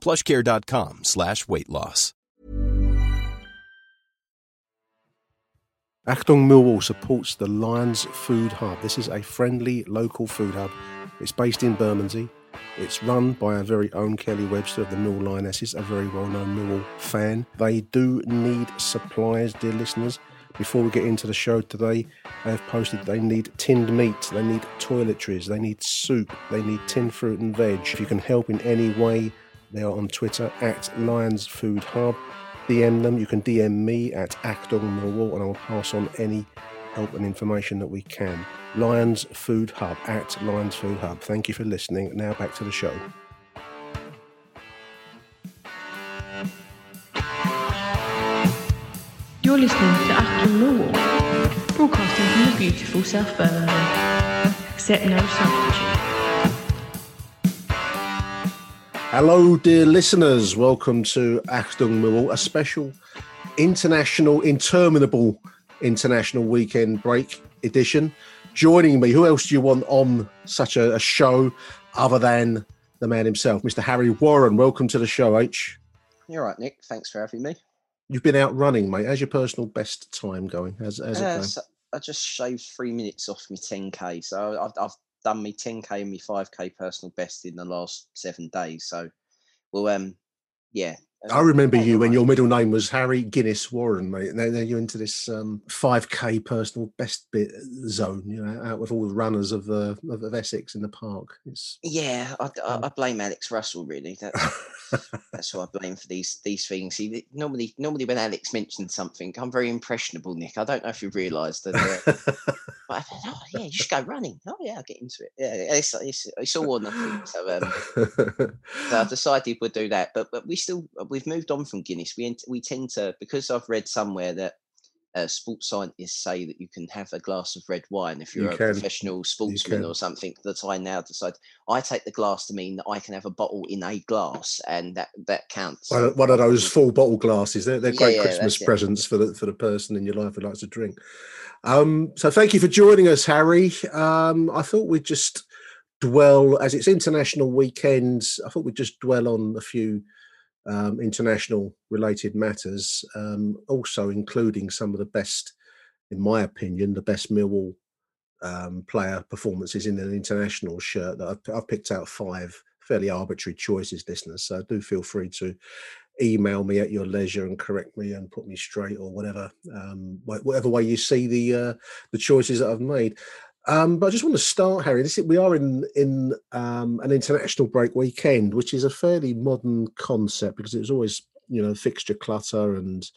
plushcare.com slash weight loss. Achtung Millwall supports the Lions Food Hub. This is a friendly local food hub. It's based in Bermondsey. It's run by our very own Kelly Webster of the Mill Lionesses, a very well-known Millwall fan. They do need supplies, dear listeners. Before we get into the show today, they have posted they need tinned meat, they need toiletries, they need soup, they need tinned fruit and veg. If you can help in any way, they are on Twitter at Lions Food Hub. DM them. You can DM me at Achtung Millwall, and I will pass on any help and information that we can. Lions Food Hub at Lions Food Hub. Thank you for listening. Now back to the show. You're listening to Achtung Millwall, broadcasting from the beautiful South Bermondsey. Accept no substitute. Hello, dear listeners. Welcome to Achtung Millwall, a special international, interminable international weekend break edition. Joining me, who else do you want on such a, a show other than the man himself, Mr. Harry Warren? Welcome to the show, H. You're right, Nick. Thanks for having me. You've been out running, mate. How's your personal best time going? How's, how's it Uh, going? so I just shaved three minutes off my 10k, so I've, I've done my 10k and my 5k personal best in the last seven days. So, well, um, yeah. I remember you when your middle name was Harry Guinness Warren, mate. Now, now you're into this um, 5k personal best bit zone, you know, out with all the runners of, uh, of, of Essex in the park. It's Yeah, I, I, Um, I blame Alex Russell. Really, that's that's who I blame for these these things. He normally normally when Alex mentions something, I'm very impressionable, Nick. I don't know if you realised that. Uh, but I thought, oh yeah, you should go running. Oh yeah, I'll get into it. Yeah, it's it's, it's all or nothing. So um, So I decided we'd do that, but but we still we've moved on from Guinness. We we tend to because I've read somewhere that uh, sports scientists say that you can have a glass of red wine if You you're a can. professional sportsman or something. That I now decide I take the glass to mean that I can have a bottle in a glass, and that that counts. one, of, one of those full bottle glasses. They're, they're great yeah, Christmas that's it. presents for the for the person in your life who likes to drink. Um, so thank you for joining us, Harry. Um, I thought we'd just dwell as it's international weekends. I thought we'd just dwell on a few um, international related matters, um, also including some of the best, in my opinion, the best Millwall um, player performances in an international shirt. That I've, I've picked out five fairly arbitrary choices, listeners. So do feel free to email me at your leisure and correct me and put me straight or whatever, um, whatever way you see the uh, the choices that I've made. Um, but I just want to start, Harry. This is, we are in in um, an international break weekend, which is a fairly modern concept because it was always you know fixture clutter and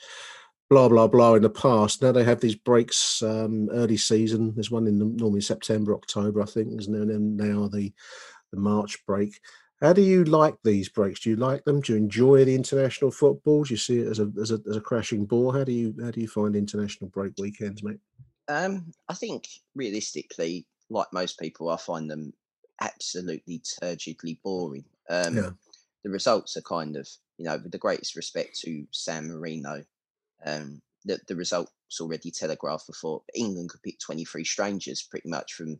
blah blah blah in the past. Now they have these breaks um, early season. There's one in the, normally September, October, I think, isn't there? And then now the the March break. How do you like these breaks? Do you like them? Do you enjoy the international football? Do you see it as a as a, as a crashing ball? How do you how do you find international break weekends, mate? Um, I think realistically, like most people, I find them absolutely turgidly boring. Um, Yeah. The results are kind of, you know, with the greatest respect to San Marino, um, the, the results already telegraphed before. England could pick 23 strangers pretty much from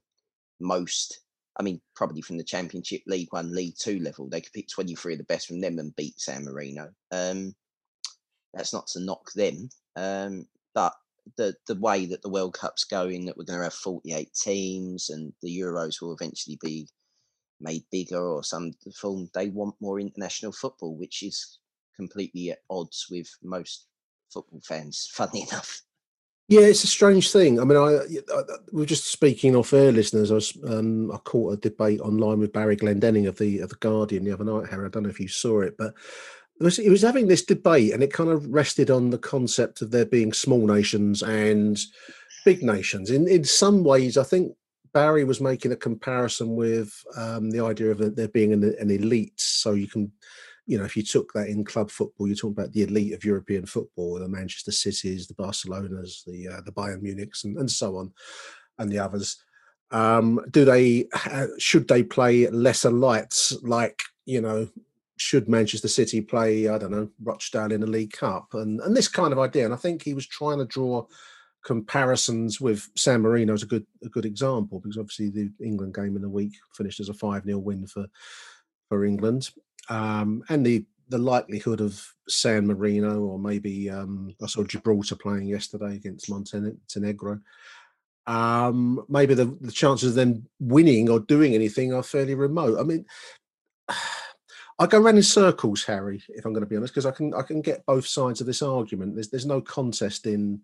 most, I mean, probably from the Championship, League One, League Two level. They could pick 23 of the best from them and beat San Marino. Um, that's not to knock them, um, but the the way that the World Cup's going, that we're going to have 48 teams and the Euros will eventually be made bigger or some form, they want more international football, which is completely at odds with most football fans. Funny enough. Yeah, it's a strange thing. I mean, I, I, we were just speaking off air, listeners. I was um, I caught a debate online with Barry Glendenning of the of the Guardian the other night. Harry, I don't know if you saw it, but it was, it was having this debate, and it kind of rested on the concept of there being small nations and big nations. In in some ways, I think Barry was making a comparison with um, the idea of there being an, an elite, so you can you know, if you took that in club football, you talk about the elite of European football, the Manchester Cities, the Barcelonas, the uh, the Bayern Munichs, and, and so on, and the others. Um, do they should they play lesser lights like you know should Manchester City play I don't know Rochdale in the League Cup and and this kind of idea and I think he was trying to draw comparisons with San Marino as a good a good example because obviously the England game in the week finished as a 5 0 win for for England um, and the the likelihood of San Marino or maybe um, I saw Gibraltar playing yesterday against Montenegro. Um, maybe the, the chances of them winning or doing anything are fairly remote. I mean, I go around in circles, Harry, if I'm going to be honest, because I can I can get both sides of this argument. There's there's no contest in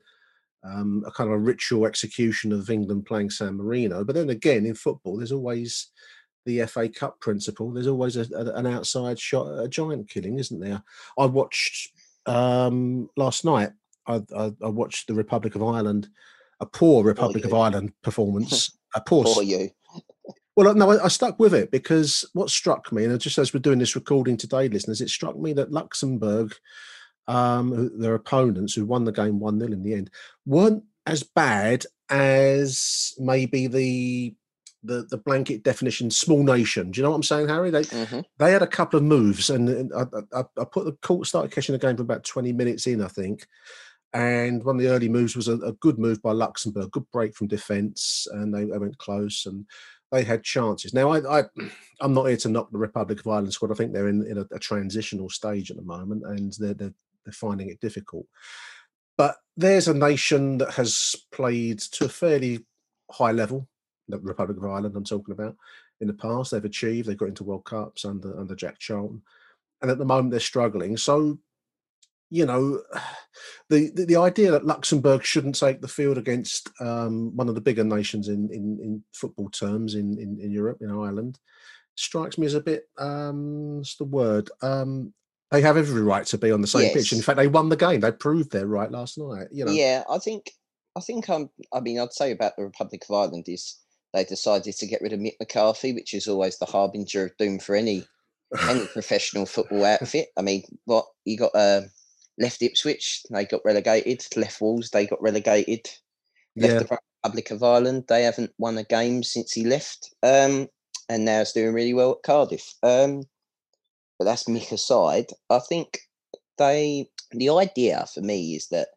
um, a kind of a ritual execution of England playing San Marino, but then again in football, there's always the FA Cup principle. There's always a, a, an outside shot, a giant killing, isn't there? I watched um, last night. I, I, I, watched the Republic of Ireland, a poor Republic of Ireland performance. A poor. For you. Well, no, I, I, stuck with it because what struck me, and just as we're doing this recording today, listeners, it struck me that Luxembourg, um, their opponents who won the game 1 0 in the end, weren't as bad as maybe the the the blanket definition small nation. Do you know what I'm saying, Harry? They mm-hmm. they had a couple of moves, and, and I, I, I, put the court started catching the game for about 20 minutes in, I think. And one of the early moves was a, a good move by Luxembourg, good break from defence, and they, they, went close and they had chances. Now, I, I am not here to knock the Republic of Ireland squad. I think they're in, in a, a transitional stage at the moment, and they're, they're they're finding it difficult. But there's a nation that has played to a fairly high level the Republic of Ireland I'm talking about, in the past they've achieved. They got into World Cups under under Jack Charlton, and at the moment they're struggling. So, you know, the the, the idea that Luxembourg shouldn't take the field against um, one of the bigger nations in in, in football terms in, in, in Europe, in Ireland, strikes me as a bit um, what's the word? Um, they have every right to be on the same yes. pitch. In fact, they won the game. They proved their right last night. You know. Yeah, I think I think um, I mean I'd say about the Republic of Ireland is they decided to get rid of Mick McCarthy, which is always the harbinger of doom for any any professional football outfit. I mean, what you got? Uh, left Ipswich, they got relegated. Left Wolves, they got relegated. Left yeah. the Republic of Ireland, they haven't won a game since he left. Um, and now it's doing really well at Cardiff. Um, but that's Mick aside. I think they the idea for me is that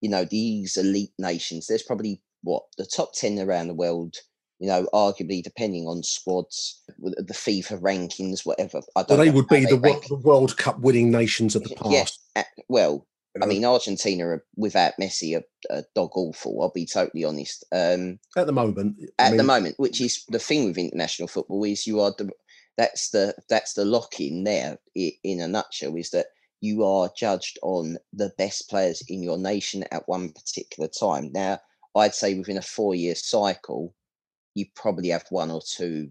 you know these elite nations. There's probably what the top ten around the world you know, arguably depending on squads, the FIFA rankings, whatever. I don't well, they would be they the, the, World Cup winning nations of the past. Yeah, well. I mean, Argentina are, without Messi a, a, dog awful. I'll be totally honest. Um, at the moment, I at mean, the moment, which is the thing with international football is you are the that's the that's the lock in there in a nutshell is that you are judged on the best players in your nation at one particular time. Now, I'd say within a four year cycle, you probably have one or two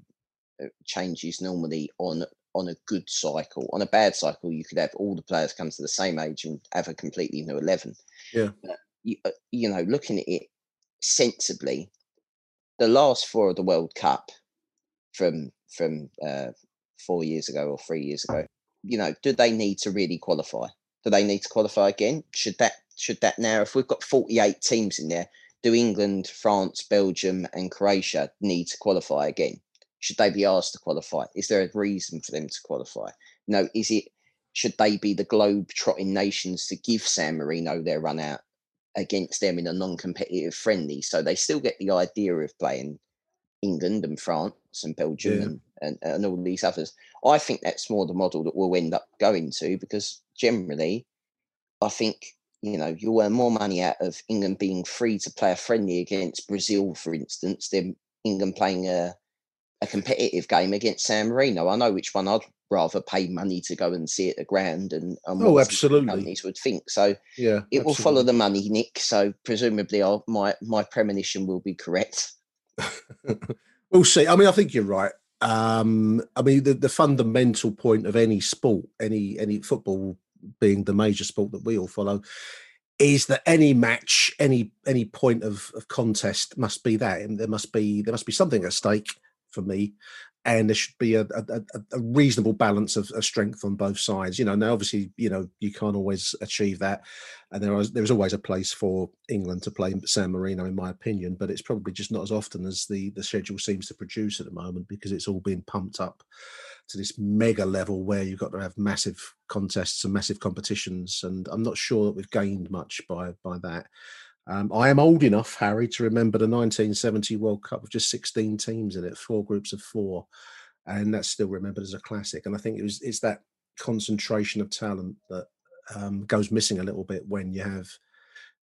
uh, changes normally on on a good cycle. On a bad cycle, you could have all the players come to the same age and have a completely new eleven. Yeah, you, uh, you know, looking at it sensibly, the last four of the World Cup from from uh, four years ago or three years ago, you know, do they need to really qualify? Do they need to qualify again? Should that should that now, if we've got forty eight teams in there, do England, France, Belgium, and Croatia need to qualify again? Should they be asked to qualify? Is there a reason for them to qualify? No, is it should they be the globe trotting nations to give San Marino their run out against them in a non competitive friendly? So they still get the idea of playing England and France and Belgium yeah. and, and, and all these others. I think that's more the model that we'll end up going to because generally, I think you know, you'll earn more money out of England being free to play a friendly against Brazil, for instance, than England playing a a competitive game against San Marino. I know which one I'd rather pay money to go and see at the ground and, and Oh, what absolutely. companies would think. So Yeah, it will follow the money, Nick. So presumably I'll, my my premonition will be correct. we'll see. I mean, I think you're right. Um, I mean, the, the fundamental point of any sport, any any football being the major sport that we all follow, is that any match, any any point of, of contest must be that, and there must be there must be something at stake for me, and there should be a, a, a- reasonable balance of, of strength on both sides. You know, now obviously, you know, you can't always achieve that, and there is there is always a place for England to play San Marino, in my opinion, but it's probably just not as often as the the schedule seems to produce at the moment because it's all being pumped up to this mega level where you've got to have massive contests and massive competitions, and I'm not sure that we've gained much by by that. Um, I am old enough, Harry, to remember the 1970 World Cup with just 16 teams in it, four groups of four, and that's still remembered as a classic. And I think it was it's that concentration of talent that um, goes missing a little bit when you have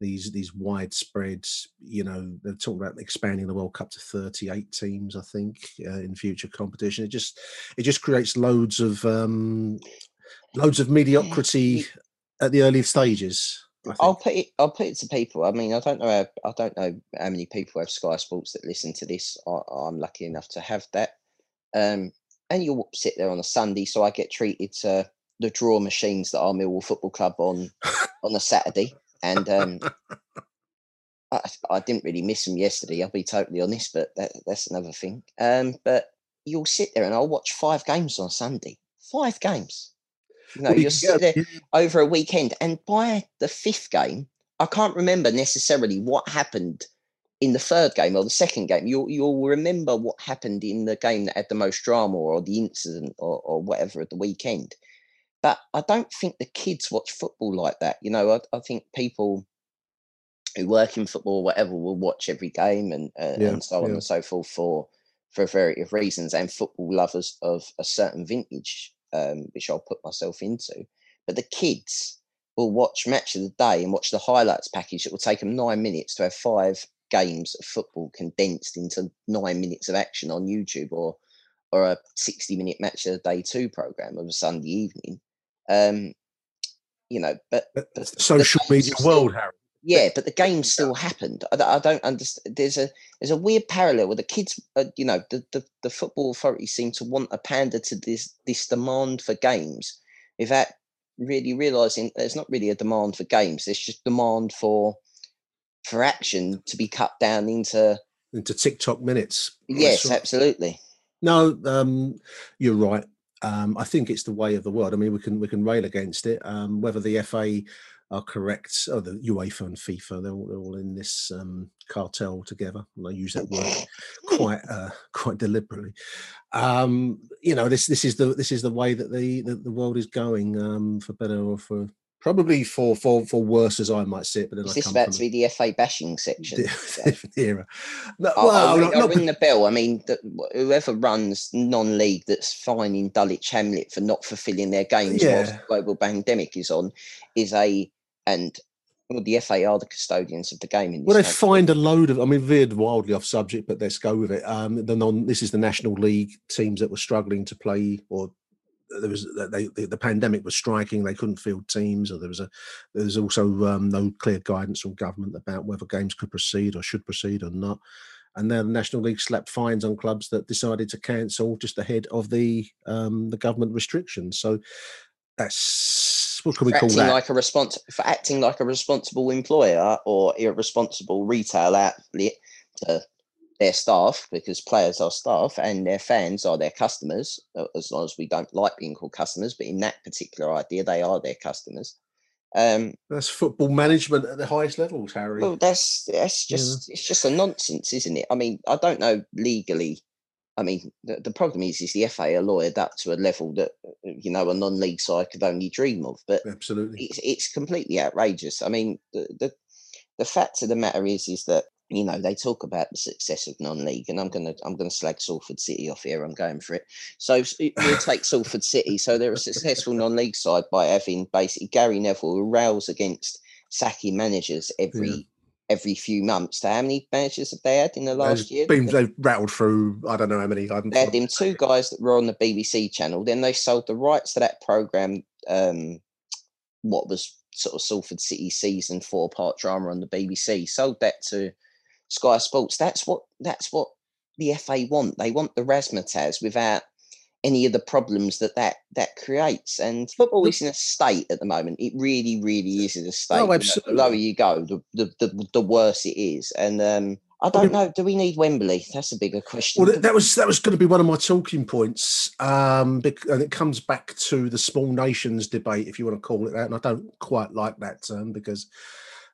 these these widespread. You know, they're talking about expanding the World Cup to 38 teams. I think uh, in future competition, it just it just creates loads of um, loads of mediocrity at the early stages. I'll put it. I'll put it to people. I mean, I don't know. How, I don't know how many people have Sky Sports that listen to this. I, I'm lucky enough to have that. Um, and you'll sit there on a Sunday, so I get treated to the draw machines that are Millwall Football Club on on a Saturday, and um, I, I didn't really miss them yesterday. I'll be totally honest, but that, that's another thing. Um, but you'll sit there and I'll watch five games on Sunday. Five games. You know, Well, you'll sit there over a weekend. And by the fifth game, I can't remember necessarily what happened in the third game or the second game. You'll you'll remember what happened in the game that had the most drama or the incident or, or whatever at the weekend. But I don't think the kids watch football like that. You know, I, I think people who work in football or whatever will watch every game and uh, Yeah, and so on yeah. and so forth for for a variety of reasons and football lovers of a certain vintage um, which I'll put myself into but the kids will watch match of the day and watch the highlights package it will take them nine minutes to have five games of football condensed into nine minutes of action on YouTube or or a 60 minute match of the day two program of a Sunday evening um you know but But but social media still- world, Harry. yeah, but the game still happened. I don't understand. There's a there's a weird parallel where the kids, uh, you know, the, the the football authorities seem to want a pander to this this demand for games, without really realizing there's not really a demand for games. There's just demand for for action to be cut down into. into TikTok minutes. Yes, right. absolutely. No, um, you're right. Um, I think it's the way of the world. I mean, we can we can rail against it. Um, whether the FA are correct, or the UEFA and FIFA, they're all, they're all in this um, cartel together. And I use that word quite uh, quite deliberately. Um, you know, this this is the this is the way that the the, the world is going, um, for better or for probably for for for worse, as I might see it. But then Is I this come about to be the FA bashing section? a Yeah. different era. No, I'll, well, I'll, not- I'll not ring the bell. I mean, the, whoever runs non-league that's fining Dulwich Hamlet for not fulfilling their games whilst Yeah. the global pandemic is on is a and well, the FA are the custodians of the game in this Well, they country. find a load of. I mean, veered wildly off subject, but let's go with it. Um, the non. This is the National League teams that were struggling to play, or there was they, the, the pandemic was striking. They couldn't field teams, or there was a. There was also um, no clear guidance from government about whether games could proceed or should proceed or not. And now the National League slapped fines on clubs that decided to cancel just ahead of the um, the government restrictions. So that's what can we for call acting that? like a response for acting like a responsible employer or irresponsible retail outlet to their staff, because players are staff and their fans are their customers. uh, As long as we don't like being called customers, but in that particular idea, they are their customers. Um, That's football management at the highest levels, Harry. well, that's that's Yeah. just it's just a nonsense, isn't it? I mean, I don't know legally. I mean, the, the problem is, is the FA are lawyered up to a level that uh, you know a non-league side could only dream of. But Absolutely. it's it's completely outrageous. I mean, the, the the fact of the matter is, is that you know they talk about the success of non-league, and I'm gonna I'm gonna slag Salford City off here. I'm going for it. So we'll take Salford City. So they're a successful non-league side by having basically Gary Neville who rails against sacking managers every every few months. To how many managers have they had in the last There's year? been- they've rattled through. I don't know how many. I haven't They had them two guys that were on the BBC channel. Then they sold the rights to that program. Um, what was sort of Salford City season four part drama on the BBC? Sold that to Sky Sports. That's what that's what the FA want. They want the razzmatazz without any of the problems that that that creates. And football is in a state at the moment. It really, really is in a state. You know, absolutely. The lower you go, the the, the, the worse it is. And um, I don't know. Do we need Wembley? That's a bigger question. Well, that- that was that was going to be one of my talking points, um, and it comes back to the small nations debate, if you want to call it that. And I don't quite like that term because,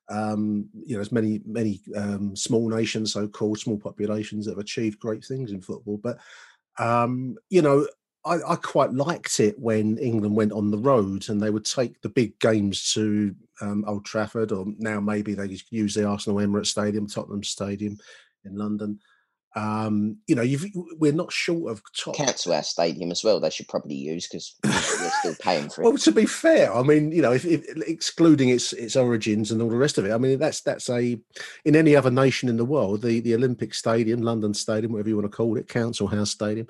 um, you know, there's many many um, small nations, so-called small populations, that have achieved great things in football. But um, you know, I, I quite liked it when England went on the road and they would take the big games to um, Old Trafford, or now maybe they use the Arsenal Emirates Stadium, Tottenham Stadium in London. Um, you know, you've, we're not short of top. cancel our stadium as well. They should probably use because we're still paying for it. Well, to be fair, I mean, you know, if, if excluding its its origins and all the rest of it, I mean, that's that's a in any other nation in the world, the the Olympic Stadium, London Stadium, whatever you want to call it, Council House Stadium,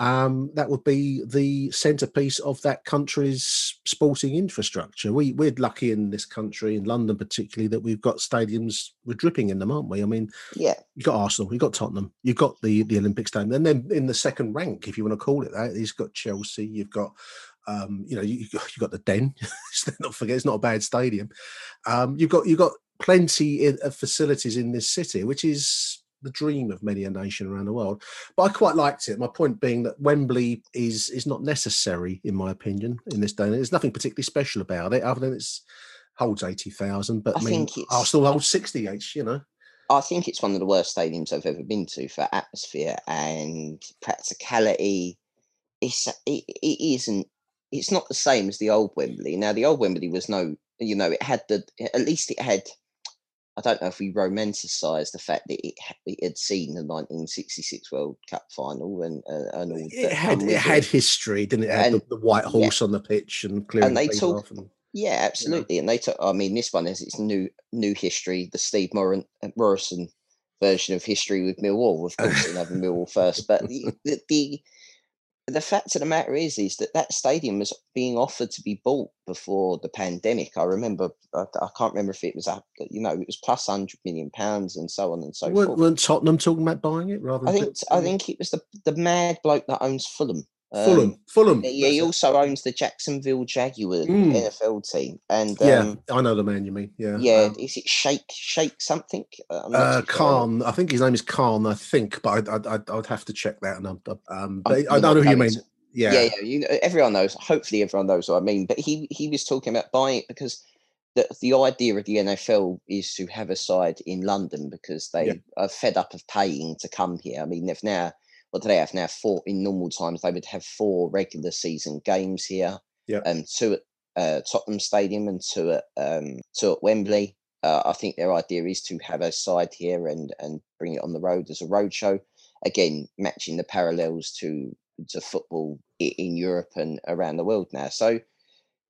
um, that would be the centerpiece of that country's sporting infrastructure. We we're lucky in this country, in London particularly, that we've got stadiums we're dripping in them, aren't we? I mean, yeah, you've got Arsenal, you've got Tottenham, you've got the the Olympic Stadium, and then in the second rank, if you want to call it that, you've got Chelsea, you've got um, you know, you, you've got you've got the Den. Not forget, it's not a bad stadium. Um, you've got you've got plenty of facilities in this city, which is the dream of many a nation around the world. But I quite liked it. My point being that Wembley is is not necessary, in my opinion, in this day. There's nothing particularly special about it, other than it's holds eighty thousand. But I, I mean, think it's- Arsenal holds sixty each. You know. I think it's one of the worst stadiums I've ever been to for atmosphere and practicality. It's it, it isn't. It's not the same as the old Wembley. Now the old Wembley was no, you know, it had the at least it had. I don't know if we romanticize the fact that it, it had seen the 1966 World Cup final and uh, and all It that had it had history, didn't it? It had And- the, the white yeah. horse on the pitch and clearing they people talk- off. And, Yeah, absolutely. And they took. I mean, this one is its new new history. The Steve Moran, uh, Morison version of history with Millwall. Of course, have Millwall first. But the, the the the fact of the matter is, is that that stadium was being offered to be bought before the pandemic. I remember. I, I can't remember if it was up. You know, it was plus hundred million pounds and so on and so weren't, forth. weren't Tottenham talking about buying it rather? I think I think it was the the mad bloke that owns Fulham. Fulham. Um, Fulham. yeah, he it. also owns the Jacksonville Jaguar Mm. NFL team, and yeah, um, I know the man you mean. Yeah, yeah, Um, is it Shake Shake something? Uh, too sure. Khan. I think his name is Khan. I think, but I, I, I'd, I'd have to check that. And I'm, um, but I we're know who you mean. Yeah, Yeah, yeah, you know, everyone knows. Hopefully, everyone knows what I mean. But he he was talking about buying it because the the idea of the NFL is to have a side in London because they Yeah. are fed up of paying to come here. I mean, they've now what do they have now? Four in normal times they would have four regular season games here. Yeah. Um, two at uh, Tottenham Stadium and two at um two at Wembley. Uh, I think their idea is to have a side here and and bring it on the road as a road show. Again, matching the parallels to to football in Europe and around the world now. So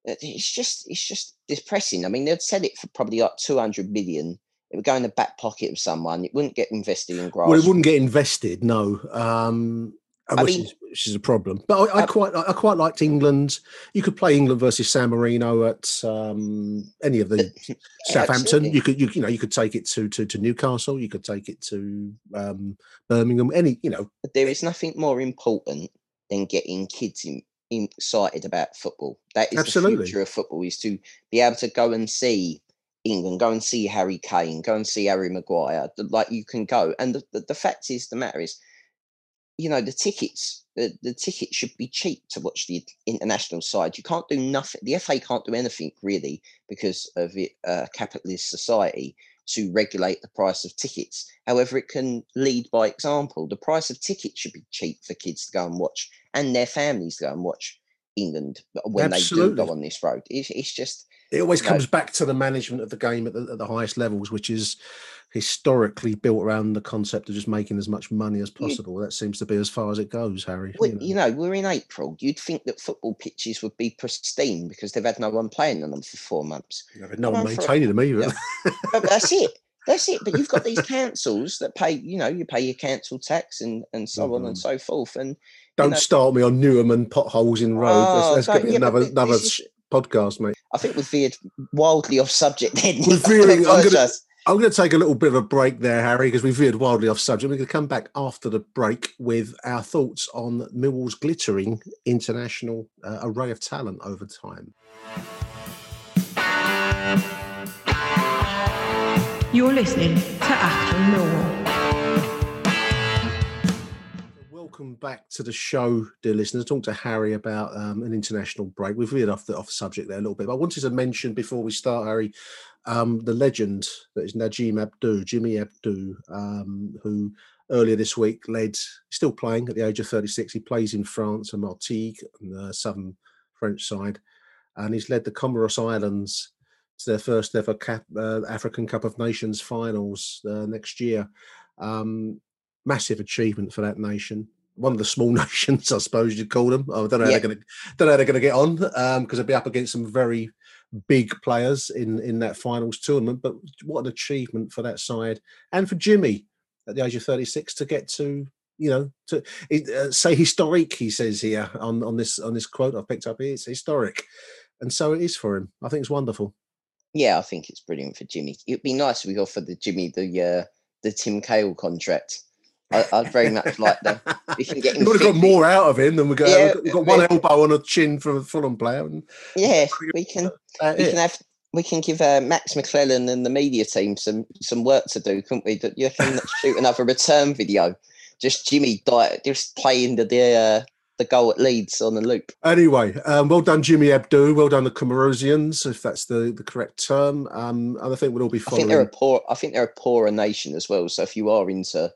it's just it's just depressing. I mean, they'd sell it for probably like two hundred million. It would go in the back pocket of someone. It wouldn't get invested in grass. Well, it wouldn't get invested, no. Um, I which, mean- is, which is a problem. But I, I quite, I quite liked England. You could play England versus San Marino at um, any of the Southampton. absolutely. You could, you, you know, you could take it to, to to Newcastle. You could take it to um, Birmingham. Any, you know, There is nothing more important than getting kids in, in- excited about football. That is Absolutely. the future of football. Is to be able to go and see England, go and see Harry Kane, go and see Harry Maguire. Like you can go, and the, the, the fact is, the matter is, you know, the tickets, the, the tickets should be cheap to watch the international side. You can't do nothing. The FA can't do anything really because of it, uh, capitalist society to regulate the price of tickets. However, it can lead by example. The price of tickets should be cheap for kids to go and watch and their families to go and watch England when they do go on this road. It's, it's just it always No. comes back to the management of the game at the, at the highest levels, which is historically built around the concept of just making as much money as Yeah. possible. That seems to be as far as it goes, Harry. Well, you know. you know, we're in April. You'd think that football pitches would be pristine because they've had no one playing on them for four months. no one on for- maintaining them either. Yeah. But that's it. That's it. But you've got these councils that pay, you know, you pay your council tax and, and so mm-hmm. on and mm-hmm. so forth. And don't know, start me on Newham and potholes in road. Oh, that's, that's going to be another another is, podcast, mate. I think we've veered wildly off subject. Then we're veering. I'm going I'm going to take a little bit of a break there, Harry, because we veered wildly off subject. We're going to come back after the break with our thoughts on Millwall's glittering international uh, array of talent over time. You're listening to Achtung Millwall. Welcome back to the show, dear listeners. Talk to Harry about um, an international break. We've veered off the off subject there a little bit, but I wanted to mention before we start, Harry, um, the legend that is Nadjim Abdou, Jimmy Abdou, um, who earlier this week led, still playing at the age of 36. He plays in France and Martigues, on the southern French side, and he's led the Comoros Islands to their first ever Cap, uh, African Cup of Nations finals uh, next year. Um, massive achievement for that nation. One of the small nations, I suppose you'd call them. I don't know yeah. how they're going to don't know how they're going to get on because um, they'll be up against some very big players in in that finals tournament. But what an achievement for that side and for Jimmy at the age of 36 to get to you know to uh, say historic. He says here on on this on this quote I've picked up here. It's historic, and so it is for him. I think it's wonderful. Yeah, I think it's brilliant for Jimmy. It'd be nice if we offered the Jimmy the uh, the Tim Cahill contract. I, would very much like that. We can get him. We've got more out of him than we got. Yeah, we've got one elbow on a chin for a Fulham player. And yeah, we can. we it. can have. We can give uh, Max McClellan and the media team some some work to do, couldn't we? You can shoot another return video. Just Jimmy just playing the the, uh, the goal at Leeds on the loop. Anyway, um, well done, Jimmy Abdou. Well done, the Comorosians, if that's the, the correct term. Um, and I think we'll all be following. I think they're a poor. I think they're a poorer nation as well. So if you are into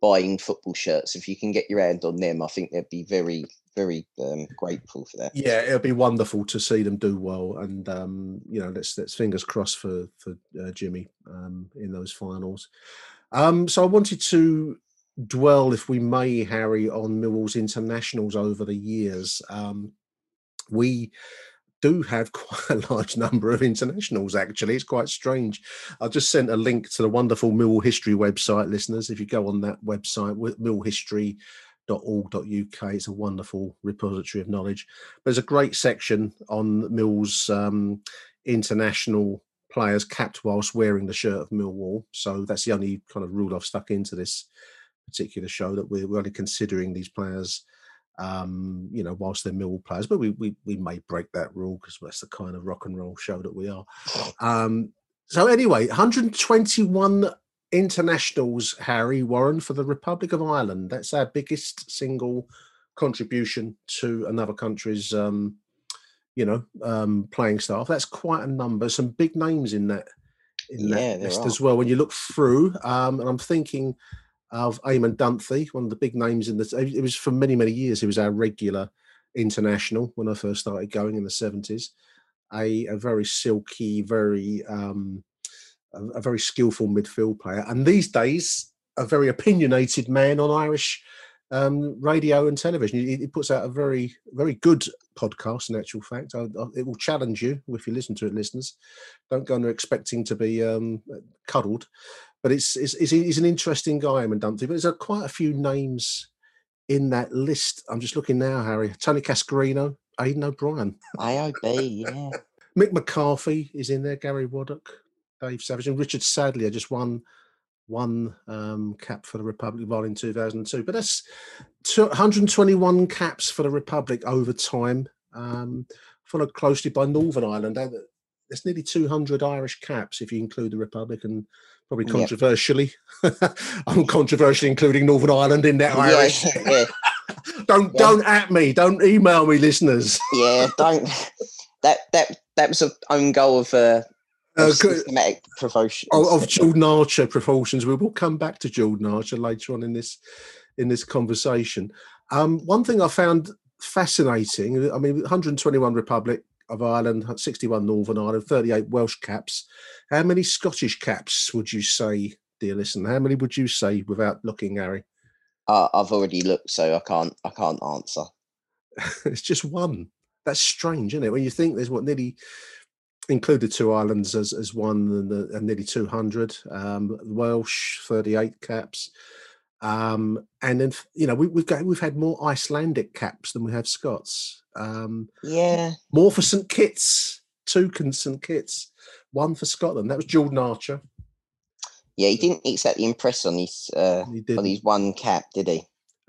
buying football shirts, if you can get your hand on them, I think they'd be very, very um, grateful for that. Yeah, it'll be wonderful to see them do well, and um, you know, let's let's fingers crossed for for uh, Jimmy um, in those finals. Um, so I wanted to dwell, if we may, Harry, on Millwall's internationals over the years. Um, we do have quite a large number of internationals, actually. It's quite strange. I just sent a link to the wonderful Millwall History website, listeners. If you go on that website, millhistory.org.uk, it's a wonderful repository of knowledge. There's a great section on Mill's um, international players capped whilst wearing the shirt of Millwall. So that's the only kind of rule I've stuck into this particular show that we're only considering these players, um, you know, whilst they're Millwall players. But we we, we may break that rule because that's the kind of rock and roll show that we are. Um, so anyway, 121 internationals, Harry Warren, for the Republic of Ireland. That's our biggest single contribution to another country's, um, you know, um, playing staff. That's quite a number. Some big names in that in yeah, that list as well. When you look through, um, and I'm thinking of Eamon Dunphy, one of the big names in the. It was for many many years. He was our regular international when I first started going in the seventies. A, a very silky, very um, a, a, very skillful midfield player, and these days a very opinionated man on Irish um, radio and television. He, he, puts out a very very good podcast. In actual fact, I, I, it will challenge you if you listen to it, listeners. Don't go in there expecting to be um, cuddled, but it's, it's, it's he's an interesting guy, Eamon Dunphy. But there's a, quite a few names in that list. I'm just looking now, Harry. Tony Cascarino, Aidan O'Brien. AOB, yeah. Mick McCarthy is in there, Gary Waddock, Dave Savage, and Richard Sadlier just won one um, cap for the Republic Ireland in 2002. But that's 121 caps for the Republic over time, um, followed closely by Northern Ireland. There's nearly 200 Irish caps if you include the Republic and probably controversially. I'm controversially including Northern Ireland in that Irish. Yeah, yeah. don't yeah. don't at me. Don't email me, listeners. yeah, don't. That that that was an own goal of. Uh, uh, systematic promotion of, of Jordan Archer proportions. We will come back to Jordan Archer later on in this in this conversation. Um, one thing I found fascinating. I mean, 121 Republic, of Ireland, 61 Northern Ireland, 38 Welsh caps. How many Scottish caps would you say, dear listener? How many would you say without looking, Harry? Uh, I've already looked, so I can't. I can't answer. it's just one. That's strange, isn't it? When you think there's what nearly included two islands as, as one and, the, and nearly 200. Um, Welsh, 38 caps. Um, and then, you know, we, we've got, we've had more Icelandic caps than we have Scots. Um, Yeah, more for St. Kitts, two St. Kitts, one for Scotland. That was Jordan Archer. yeah. He didn't exactly impress on his uh, on his one cap, did he?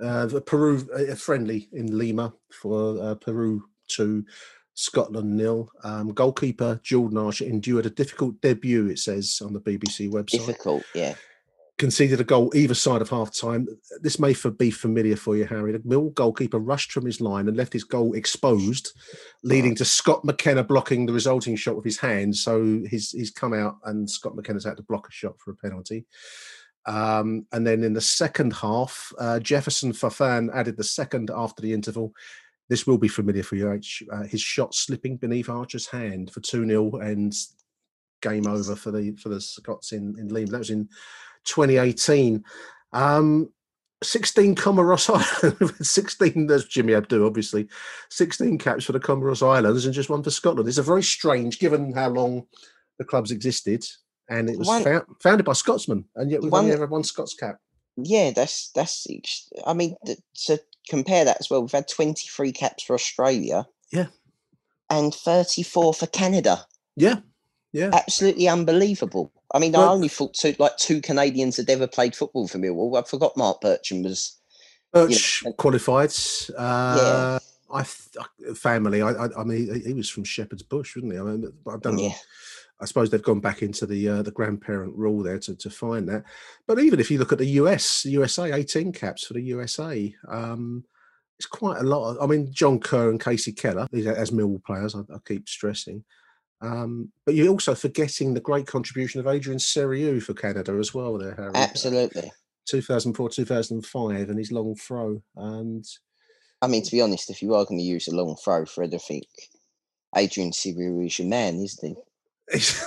uh, the Peru uh, friendly in Lima for uh, Peru to Scotland nil. Um, goalkeeper Jordan Archer endured a difficult debut. It says on the BBC website. Difficult, yeah. Conceded a goal either side of half time. This may for be familiar for you, Harry. The Mill goalkeeper rushed from his line and left his goal exposed, leading to Scott McKenna blocking the resulting shot with his hand. So he's he's come out and Scott McKenna's had to block a shot for a penalty. Um, and then in the second half, uh, Jefferson Farfán added the second after the interval. This will be familiar for you, H. Uh, his shot slipping beneath Archer's hand for 2 0 and game over for the for the Scots in, in Lima. That was in 2018. Um, 16 Comoros Islands, 16, there's Jimmy Abdou, obviously, 16 caps for the Comoros Islands and just one for Scotland. It's a very strange, given how long the clubs existed, and it was One- found, founded by Scotsmen, and yet we've One- only ever one Scots cap. Yeah, that's that's. I mean, to compare that as well, we've had twenty three caps for Australia. Yeah. and thirty four for Canada. Yeah, yeah. Absolutely unbelievable. I mean, I only thought two like two Canadians had ever played football for Millwall. I forgot Mark Bircham was. Birch and- qualified. Uh, I th- family. I, I, I mean, he- he was from Shepherd's Bush, wasn't he? I mean, I don't know. Yeah, I suppose they've gone back into the uh, the grandparent rule there to, to find that. But even if you look at the US, USA, 18 caps for the USA, um, it's quite a lot. Of, I mean, John Kerr and Kasey Keller, these as Millwall players, I, I keep stressing. Um, but you're also forgetting the great contribution of Adrian Serioux for Canada as well, there, Harry. absolutely. 2004, 2005, and his long throw. And I mean, to be honest, if you are going to use a long throw for it, I think Adrian Serioux is your man, isn't he?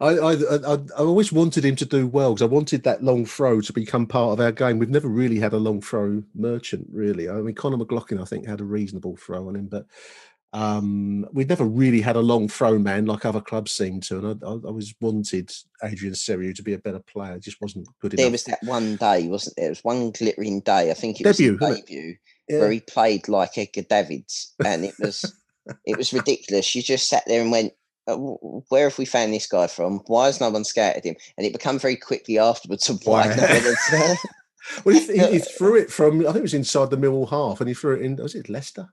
I, I, I, I always wanted him to do well because I wanted that long throw to become part of our game. We've never really had a long throw merchant, really. I mean, Conor McLaughlin, I think, had a reasonable throw on him, but um, we'd never really had a long throw man like other clubs seem to. And I, I, I always wanted Adrian Serioux to be a better player. It just wasn't good enough. There was that one day, wasn't there? It was one glittering day. I think it Debut, was wasn't his it? debut Yeah. where he played like Edgar Davids, and it was it was ridiculous. You just sat there and went, "Uh, "Where have we found this guy from? Why has no one scouted him?" And it became very quickly afterwards of why Why? no one had- Well, he, he, he threw it from, I think it was inside the Millwall half, and he threw it in, was it Leicester?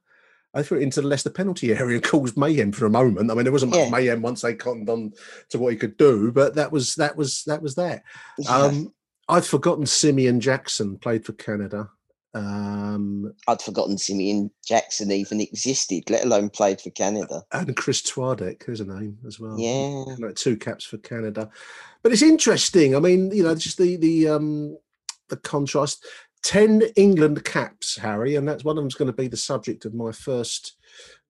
I threw it into the Leicester penalty area and caused mayhem for a moment. I mean, there wasn't much Yeah. mayhem once they cottoned on to what he could do, but that was that was that was that. Yeah. Um, I'd forgotten Simeon Jackson played for Canada. Um, I'd forgotten Simeon Jackson even existed, let alone played for Canada. and Chris Twardek, there's a name as well. Yeah. like two caps for Canada. But it's interesting. I mean, you know, just the the um the contrast. Ten England caps, Harry, and that's one of them's going to be the subject of my first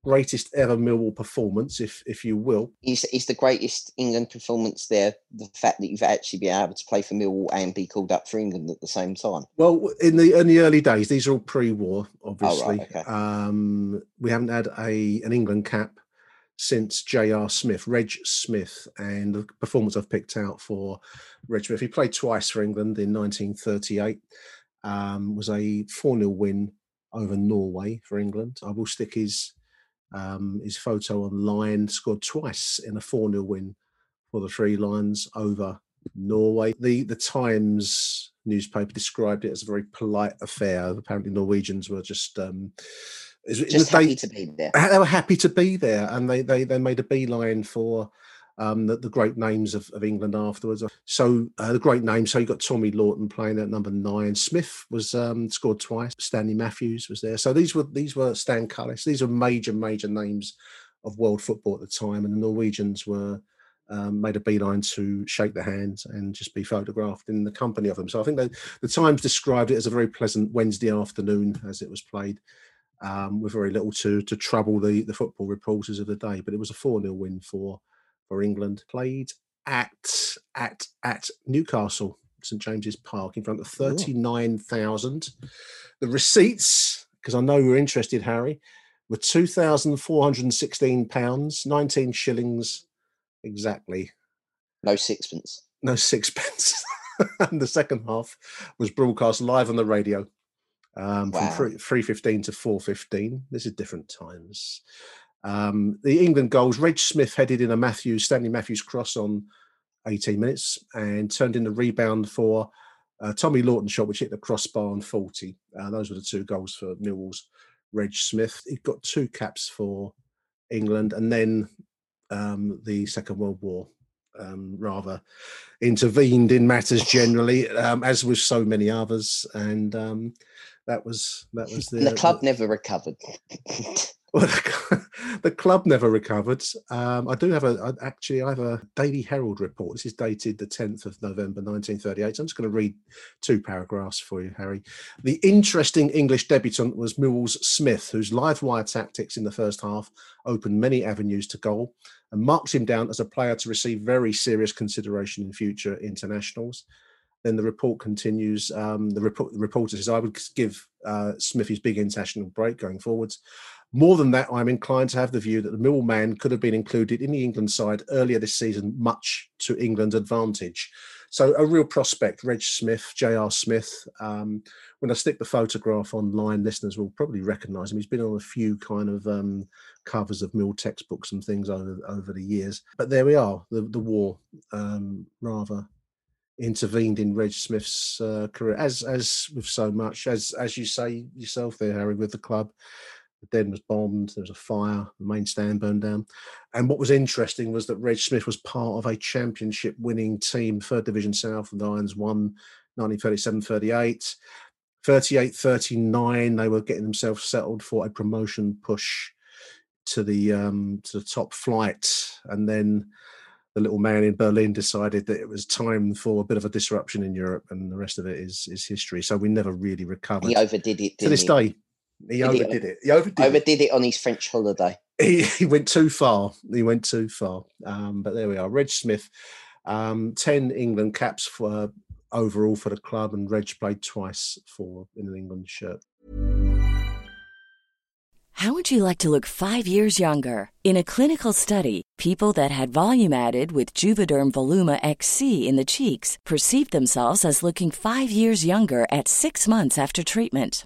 greatest ever Millwall performance, if if you will. Is is the greatest England performance there the fact that you've actually been able to play for Millwall and be called up for England at the same time? Well, in the in the early days, these are all pre-war, obviously. okay. Um, we haven't had a an England cap since J.R. Smith, Reg Smith, and the performance I've picked out for Reg Smith. He played twice for England in 1938. Um, was a 4 0 win over Norway for England. I will stick his um, his photo online. Scored twice in a 4 0 win for the Three Lions over Norway. The the Times newspaper described it as a very polite affair. Apparently, Norwegians were just um, Just happy day- to be there. they were happy to be there, and they they they made a beeline for um, the, the great names of, of England afterwards. So uh, the great names. So you got Tommy Lawton playing at number nine. Smith was um, scored twice. Stanley Matthews was there. So these were these were Stan Cullis. These are major major names of world football at the time, and the Norwegians were. Um, made a beeline to shake their hands and just be photographed in the company of them. So I think the Times described it as a very pleasant Wednesday afternoon as it was played um, with very little to to trouble the the football reporters of the day. But it was a four 0 win for for England. Played at at at Newcastle, St James's Park, in front of thirty nine thousand. The receipts, because I know you're interested, Harry. were two thousand four hundred and sixteen pounds, nineteen shillings exactly. No sixpence. No sixpence. and the second half was broadcast live on the radio um, Wow. from three fifteen to four fifteen. This is different times. Um, the England goals. Reg Smith headed in a Matthews Stanley Matthews cross on eighteen minutes and turned in the rebound for uh, Tommy Lawton shot, which hit the crossbar on forty. Uh, those were the two goals for Millwall's Reg Smith. He got two caps for England, and then um, the Second World War um, rather intervened in matters generally, um, as with so many others, and um, that was that was the, the club never recovered. well, the, club never recovered. Um, I do have a actually I have a Daily Herald report. This is dated the 10th of November 1938. So I'm just going to read two paragraphs for you, Harry. The interesting English debutant was Mills Smith, whose live wire tactics in the first half opened many avenues to goal and marked him down as a player to receive very serious consideration in future internationals. Then the report continues. Um, the, report, reporter says, I would give uh, Smith his big international break going forwards. More than that, I'm inclined to have the view that the Mill man could have been included in the England side earlier this season, much to England's advantage. So, a real prospect, Reg Smith, J.R. Smith. Um, when I stick the photograph online, listeners will probably recognise him. He's been on a few kind of um, covers of Mill textbooks and things over over the years. But there we are. The the war um, rather intervened in Reg Smith's uh, career, as as with so much, as as you say yourself there, Harry, with the club. The den was bombed. There was a fire. The main stand burned down. And what was interesting was that Reg Smith was part of a championship-winning team, Third Division South. And the Lions won 1937-38. 38-39. They were getting themselves settled for a promotion push to the um, to the top flight, and then the little man in Berlin decided that it was time for a bit of a disruption in Europe, and the rest of it is is history. So we never really recovered He overdid it. to this he? day. He he? overdid it. He overdid it. Overdid it on his French holiday. He, he went too far. He went too far. Um, but there we are. Reg Smith, um, ten England caps for overall for the club, and Reg played twice for in an England shirt. How would you like to look five years younger? In a clinical study, people that had volume added with Juvederm Voluma XC in the cheeks perceived themselves as looking five years younger at six months after treatment.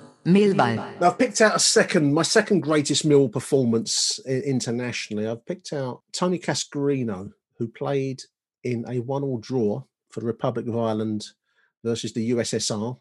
Millwall. Now, I've picked out a second, my second greatest Mill performance internationally. I've picked out Tony Cascarino, who played in a one-all draw for the Republic of Ireland versus the USSR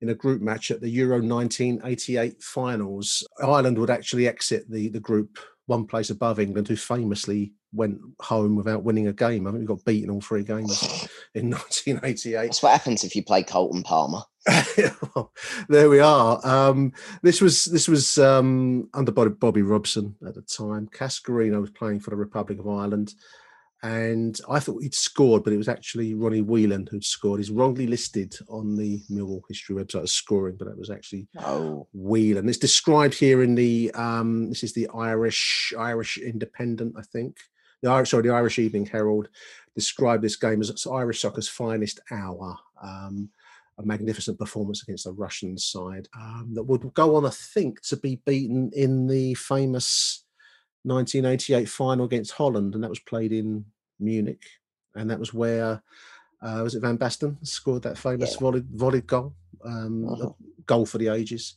in a group match at the Euro 1988 finals. Ireland would actually exit the, the group one place above England, who famously went home without winning a game. I think we got beaten all three games in 1988. That's what happens if you play Carlton Palmer. there we are. Um, this was this was um, under Bobby, Bobby Robson at the time. Cascarino was playing for the Republic of Ireland, and I thought he'd scored, but it was actually Ronnie Whelan who'd scored. He's wrongly listed on the Millwall history website as scoring, but that was actually oh. Whelan. It's described here in the um, this is the Irish Irish Independent, I think. The Irish, sorry, the Irish Evening Herald described this game as Irish soccer's finest hour. Um, a magnificent performance against the Russian side um, that would go on, I think, to be beaten in the famous 1988 final against Holland, and that was played in Munich, and that was where uh, was it Van Basten scored that famous yeah. volleyed, volleyed goal, um, uh-huh. goal for the ages.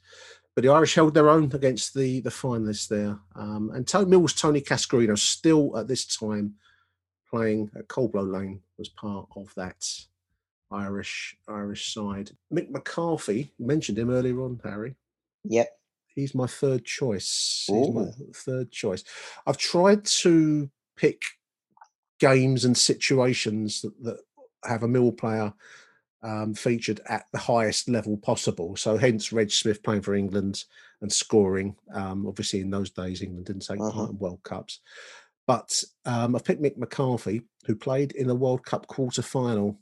But the Irish held their own against the the finalists there, um, and Tony Mills, Tony Cascarino, still at this time playing at Coldblow Lane, was part of that Irish Irish side. Mick McCarthy, mentioned him earlier on, Harry. Yep. He's my third choice. He's my third choice. I've tried to pick games and situations that, that have a mill player um, featured at the highest level possible. So hence Reg Smith playing for England and scoring. Um, obviously, in those days, England didn't take uh-huh. part in World Cups. But um, I've picked Mick McCarthy, who played in the World Cup quarter final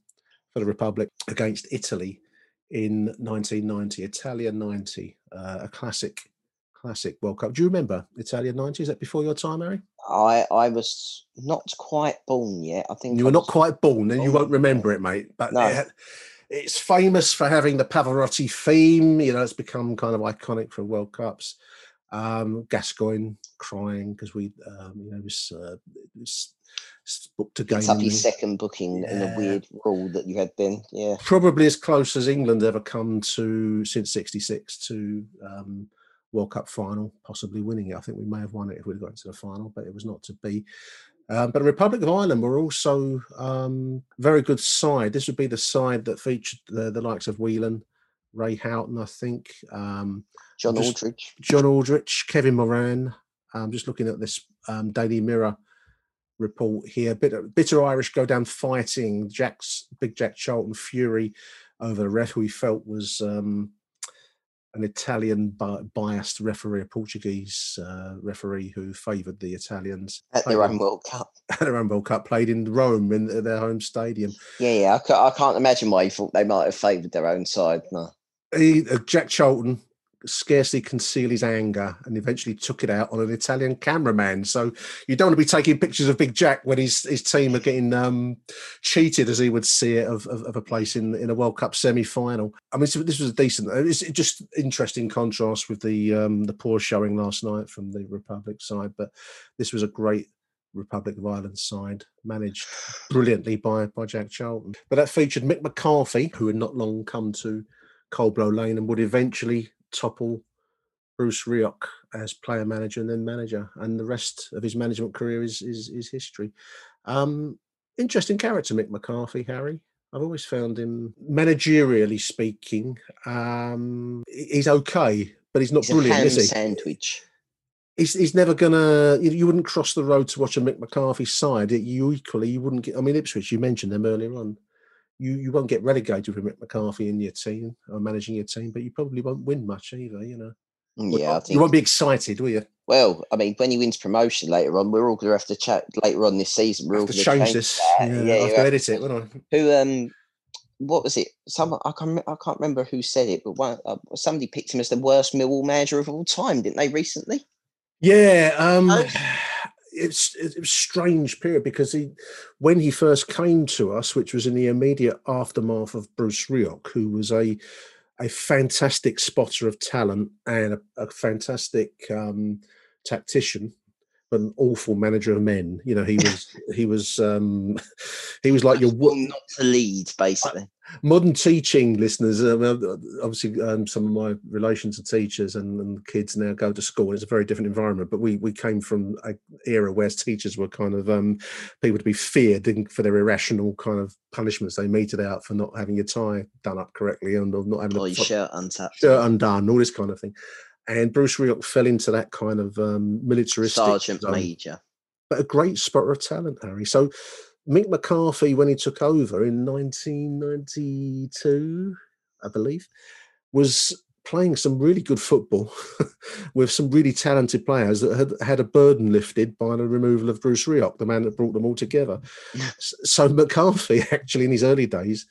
for the Republic against Italy in 1990, Italia 90, uh, a classic, classic World Cup. Do you remember Italia 90? Is that before your time, Harry? I I was not quite born yet. I think you were not quite born, and you won't remember it, mate. But no. it, it's famous for having the Pavarotti theme. You know, it's become kind of iconic for World Cups. Um, Gascoigne crying because we, um, you know, was, uh, was booked a game. It's up his second booking yeah. in a weird rule that you had then. Yeah, probably as close as England ever come to since '66 to um, World Cup final, possibly winning it. I think we may have won it if we'd got into the final, but it was not to be. Um, but the Republic of Ireland were also um, very good side. This would be the side that featured the, the likes of Whelan, Ray Houghton, I think, um, John Aldridge, John Aldridge, Kevin Moran. I'm just looking at this um, Daily Mirror report here. Bitter, bitter Irish go down fighting. Jack's Big Jack Charlton Fury over the ref who he felt was um, an Italian biased referee, a Portuguese uh, referee who favoured the Italians at their own World Cup. At their own World Cup, played in Rome in their home stadium. Yeah, yeah, I can't, I can't imagine why he thought they might have favoured their own side. No. He, uh, Jack Charlton scarcely conceal his anger and eventually took it out on an Italian cameraman. So you don't want to be taking pictures of Big Jack when his his team are getting um, cheated, as he would see it, of, of, of, a place in in a World Cup semi final. I mean, this was a decent. It's just interesting contrast with the um, the poor showing last night from the Republic side, but this was a great. Republic of Ireland side managed brilliantly by by Jack Charlton, but that featured Mick McCarthy, who had not long come to Coldblow Lane and would eventually topple Bruce Rioch as player manager and then manager, and the rest of his management career is is, is history. Um, interesting character, Mick McCarthy, Harry. I've always found him, managerially speaking, um, he's okay, but he's not he's brilliant, is he? Sandwich. He's, he's never gonna. You, you, wouldn't cross the road to watch a Mick McCarthy side. You equally, you wouldn't get. I mean, Ipswich. You mentioned them earlier on you you won't get relegated with Mick McCarthy in your team or managing your team, but you probably won't win much either. You know. Mm, yeah, you won't be excited, will you? Well, I mean, when he wins promotion later on, we're all going to have to chat later on this season. We're all going to change, change this. That. Yeah, yeah, have to edit it, won't I? Who um, what was it? Someone I can't I can't remember who said it, but one uh, somebody picked him as the worst Millwall manager of all time, didn't they? Recently. Yeah. Um. It's it was strange period because he when he first came to us which was in the immediate aftermath of bruce rioch who was a a fantastic spotter of talent and a, a fantastic um, tactician an awful manager of men you know he was he was um he was like your not to lead basically modern teaching listeners, um, obviously, um, some of my relations are teachers, and, and, kids now go to school. It's a very different environment, but we we came from an era where teachers were kind of um, people to be feared for their irrational kind of punishments they meted out for not having your tie done up correctly and not having oh, your shirt untucked, shirt undone, all this kind of thing. And Bruce Rioch fell into that kind of um, militaristic sergeant major but a great spotter of talent, Harry. So Mick McCarthy, when he took over in 1992, I believe, was playing some really good football with some really talented players that had had a burden lifted by the removal of Bruce Rioch, the man that brought them all together. so McCarthy, actually, in his early days,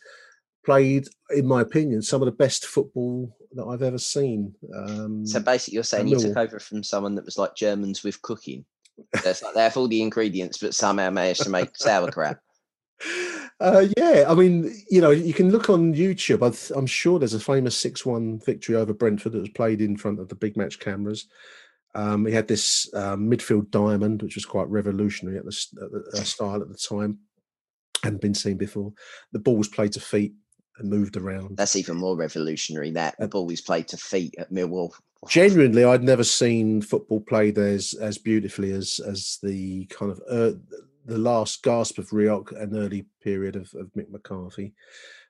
played, in my opinion, some of the best football that I've ever seen. Um, so basically, you're saying you took over from someone that was like Germans with cooking. That's like they have all the ingredients, but somehow managed to make sauerkraut. Uh, yeah, I mean, you know, you can look on YouTube. i am sure there's a famous six-one victory over Brentford that was played in front of the big match cameras. Um, he had this um, midfield diamond, which was quite revolutionary at the, at the uh, style at the time, hadn't been seen before. The ball was played to feet and moved around. That's even more revolutionary. That the ball was played to feet at Millwall. Genuinely, I'd never seen football played as as beautifully as as the kind of uh, the last gasp of Rioch and early period of, of Mick McCarthy.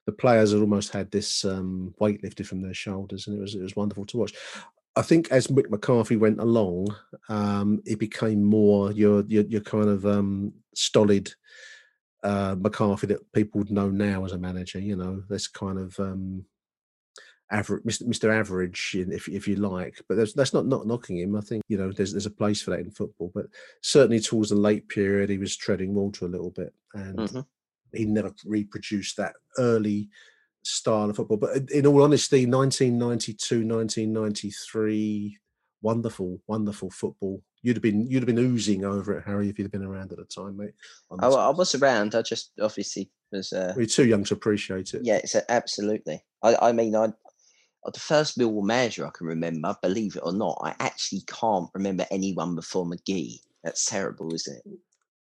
The players had almost had this um, weight lifted from their shoulders, and it was it was wonderful to watch. I think as Mick McCarthy went along, um, it became more your your, your kind of um, stolid uh, McCarthy that people would know now as a manager. You know, this kind of um, average, Mr. Average, if if you like. But that's not not knocking him. I think you know there's there's a place for that in football. But certainly towards the late period, he was treading water a little bit, and mm-hmm. he never reproduced that early style of football. But in all honesty, 1992, 1993, wonderful, wonderful football. You'd have been you'd have been oozing over it, Harry, if you'd have been around at the time, mate. Oh, I was around. I just obviously was. Uh, We're too young to appreciate it. Yeah, it's a, absolutely. I, I mean, I the first Millwall manager I can remember, believe it or not, I actually can't remember anyone before McGhee. That's terrible, isn't it?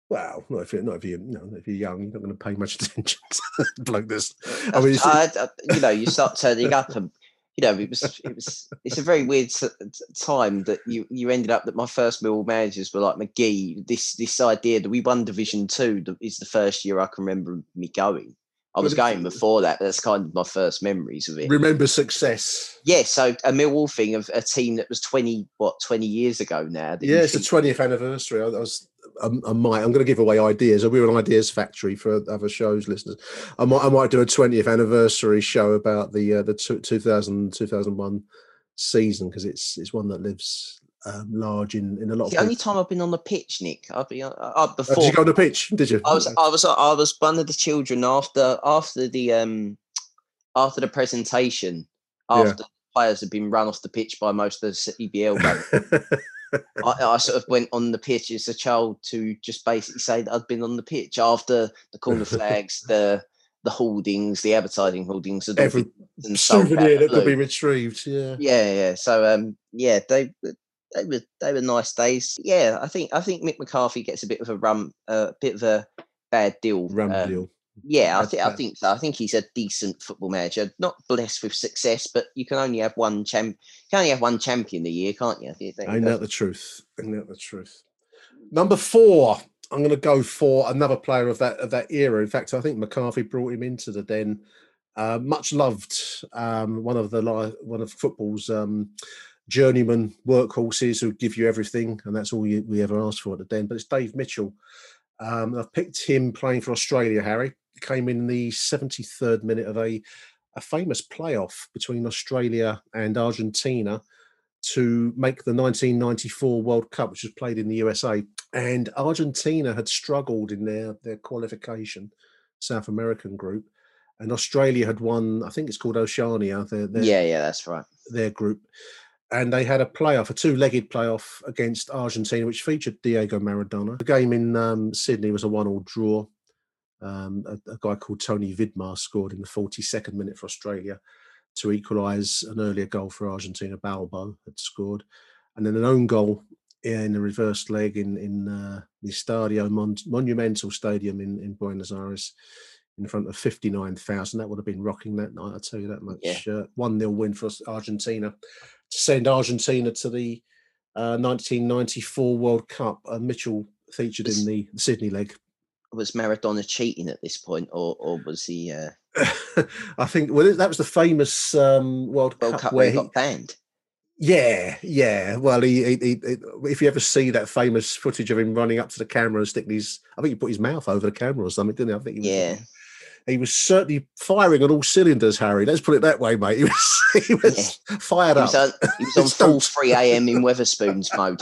Well, not if you're not if you're you know, if you're young, you're not going to pay much attention to bloke this. I mean, I, I, you know, you start turning up, and you know, it was it was it's a very weird time that you you ended up that my first Millwall managers were like McGhee. This this idea that we won Division Two is the first year I can remember me going. I was going before that. That's kind of my first memories of it. Remember success? Yeah. So a Millwall thing of a team that was twenty, what, twenty years ago now. Yeah, it's the twentieth anniversary. I, I was, I, I, might. I'm going to give away ideas. We were an ideas factory for other shows, listeners. I might, I might do a twentieth anniversary show about the uh, the 2000 2001 season because it's it's one that lives um, large in, in a lot. The only time I've been on the pitch, Nick, I've been uh, uh, before. Oh, did you go on the pitch? Did you? I was I was I was one of the children after after the um after the presentation after yeah. players had been run off the pitch by most of the CBL. I, I, sort of went on the pitch as a child to just basically say that I'd been on the pitch after the corner flags, the the holdings, the advertising holdings, every souvenir that could be retrieved. Yeah, yeah, yeah. So um, yeah, they they were they were nice days. Yeah, I think I think Mick McCarthy gets a bit of a rum, a uh, bit of a bad deal. Rum um, deal. Yeah, I think I think so. I think he's a decent football manager, not blessed with success, but you can only have one champ. You can only have one champion a year, can't you? you I know the truth. Ain't that the truth. Number four, I'm going to go for another player of that of that era. In fact, I think McCarthy brought him into the den. Uh, much loved, um, one of the one of football's um, journeyman workhorses who give you everything, and that's all you, we ever asked for at the den. But it's Dave Mitchell. Um, I've picked him playing for Australia. Harry came in the 73rd minute of a a famous playoff between Australia and Argentina to make the 1994 World Cup, which was played in the USA. And Argentina had struggled in their their qualification, South American group, and Australia had won. I think it's called Oceania. Their, their, yeah, yeah, that's right. Their group, and they had a playoff, a two-legged playoff against Argentina, which featured Diego Maradona. The game in um, Sydney was a one-all draw. Um, a, a, guy called Tony Vidmar scored in the 42nd minute for Australia to equalise an earlier goal for Argentina. Balbo had scored, and then an own goal in the reversed leg in in uh, the Stadio Mon- Monumental Stadium in, in Buenos Aires in front of 59,000. That would have been rocking that night, I'll tell you that much. Yeah. Uh, 1 0 win for Argentina to send Argentina to the uh, 1994 World Cup. Uh, Mitchell featured in the, Sydney leg. Was Maradona cheating at this point, or, or was he? Uh... I think well, that was the famous um, World, World Cup, Cup where he got banned. Yeah, yeah. Well, he, he, he, if you ever see that famous footage of him running up to the camera and sticking his, I think he put his mouth over the camera or something, didn't he? I think he was, Yeah. he was certainly firing on all cylinders, Harry. Let's put it that way, mate. He was, he was fired He up. on, he was on full 3 a.m. in Wetherspoons mode.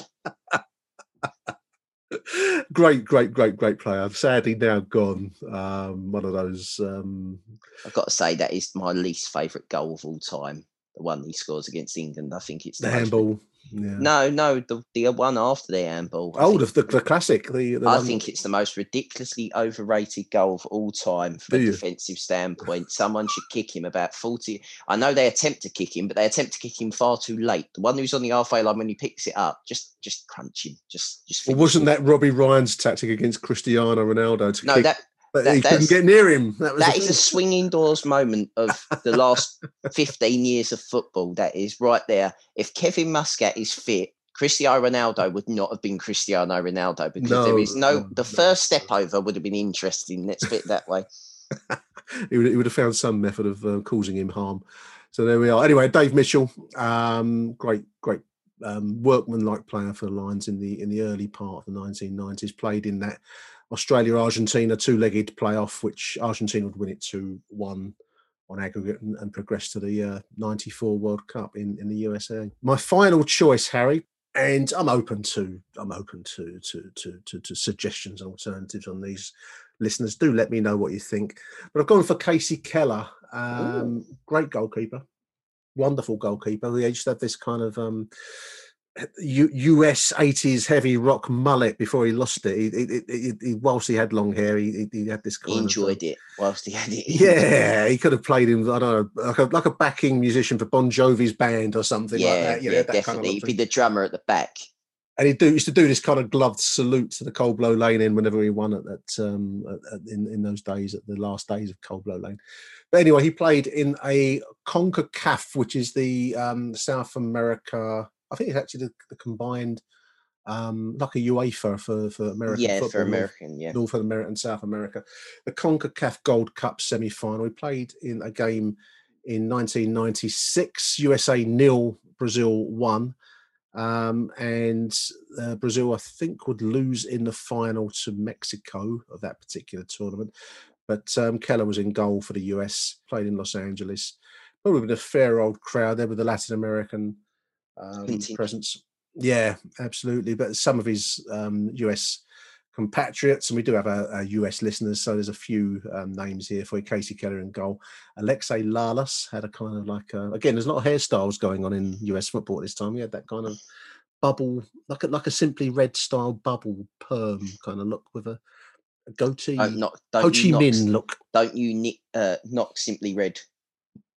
Great, great, great, great player. I've sadly now gone. Um, one of those. Um, I've got to say, that is my least favourite goal of all time. The one he scores against England. I think it's the most handball. Yeah. No, no, the, the one after the handball. Oh, think- the, the, classic. The, the I one- think it's the most ridiculously overrated goal of all time from Do a you? defensive standpoint. Someone should kick him about 40. I know they attempt to kick him, but they attempt to kick him far too late. The one who's on the halfway line when he picks it up, just just crunch him. Just just Well, wasn't him. that Robbie Ryan's tactic against Cristiano Ronaldo to No, kick? that but that- he couldn't get near him. That was that is a swinging doors moment of the last 15 years of football. That is right there. If Kevin Muscat is fit, Cristiano Ronaldo would not have been Cristiano Ronaldo because there No, is no, the first step over would have been interesting. Let's put it that way. he, would, he would have found some method of uh, causing him harm. So there we are. Anyway, Dave Mitchell, um, great, great um, workman-like player for the Lions in the in the early part of the 1990s. Played in that Australia Argentina two-legged playoff, which Argentina would win it two one on aggregate and, and progress to the uh, 94 World Cup in, in the USA. My final choice, Harry, and I'm open to I'm open to to to to, to suggestions and alternatives on these. Listeners, do let me know what you think. But I've gone for Kasey Keller, um, great goalkeeper, wonderful goalkeeper. We used to have this kind of um, US 80s heavy rock mullet before he lost it. He, he, he, he, whilst he had long hair, he, had this kind He of. um, enjoyed it whilst he had it. Yeah, he could have played him. I don't know, like a, like a backing musician for Bon Jovi's band or something like yeah, that. You yeah, know, that definitely. kind of He'd be the drummer at the back. and he do used to do this kind of gloved salute to the Cold Blow Lane in whenever he won at that um, at- in in those days at the last days of Cold Blow Lane. But anyway, he played in a Concacaf, which is the um, South America. I think it's actually the, the combined, um, like a UEFA for for American yeah, football. for North- American, yeah. North America and South America. The CONCACAF Gold Cup semi final. He played in a game in 1996, USA nil, Brazil one. Um, and uh, Brazil, I think, would lose in the final to Mexico of that particular tournament. But um, Keller was in goal for the US, played in Los Angeles. Probably been a fair old crowd there with the Latin American um, presence. Yeah, absolutely. But some of his um, US compatriots, and we do have a, US listeners, so there's a few um, names here for you. Kasey Keller in goal. Alexei Lalas had a kind of like a, again, there's a lot of hairstyles going on in US football this time. He had that kind of bubble, like a like a simply red style bubble perm kind of look with a, a goatee. Knock, Ho Chi Minh look. don't you uh, knock simply red.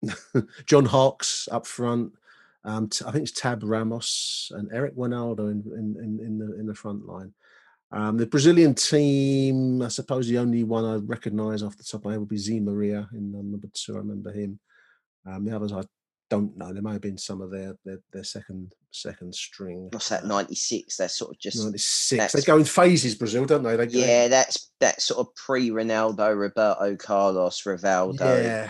John Hawks up front. Um, t- I think it's Tab Ramos and Eric Wynalda in, in, in, in the in the front line. Um, the Brazilian team, I suppose the only one I recognise off the top of my head would be Zé Maria in um, number two. I remember him. Um, the others I don't know. There may have been some of their their, their second second string. What's that? Ninety six. That's sort of just Ninety six. They go in phases, Brazil, don't they? They go- yeah. That's that sort of pre Ronaldo, Roberto Carlos, Rivaldo, yeah. uh,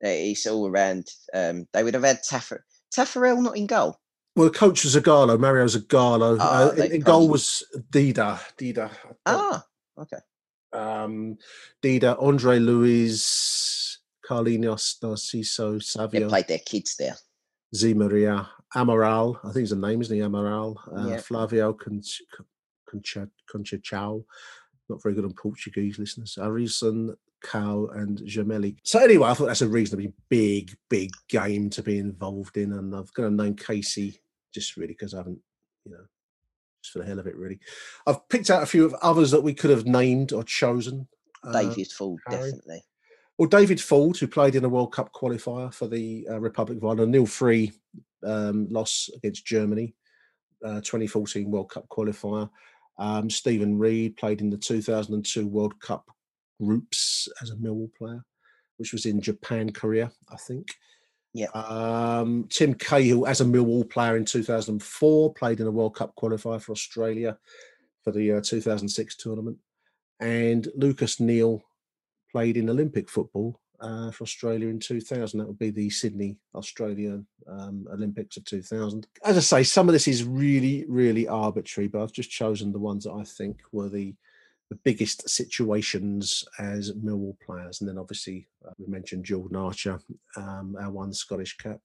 It's all around. Um, they would have had Taffer, Taffarel not in goal. Well, the coach was Zagallo, Mario Zagallo. Ah, uh, in, in goal was Dida. Dida. Ah, okay. um, Dida, Andre Luis, Carlinhos, Narciso, They Savio, played their kids there. Zé Maria, Amaral. I think his name isn't he? Amaral. Uh, Yeah. Flavio Conch- Concha Conchachao. Not very good on Portuguese listeners. Arison, Cow, and Jamelli. So anyway, I thought that's a reasonably big, big game to be involved in, and I've got to name Kasey just really because I haven't, you know, just for the hell of it, really. I've picked out a few of others that we could have named or chosen. Uh, David Forde, Harry? definitely. well, David Forde, who played in a World Cup qualifier for the uh, Republic of Ireland, nil free um, loss against Germany, uh, 2014 World Cup qualifier. Um, Steven Reid played in the 2002 World Cup groups as a Millwall player, which was in Japan, Korea, I think. Yeah. Um, Tim Cahill, as a Millwall player in 2004, played in a World Cup qualifier for Australia for the uh, 2006 tournament. And Lucas Neill played in Olympic football uh, for Australia in 2000. That would be the Sydney Australian um, Olympics of 2000. As I say, some of this is really, really arbitrary, but I've just chosen the ones that I think were the the biggest situations as Millwall players. And then obviously uh, we mentioned Jordan Archer, um, our one Scottish cap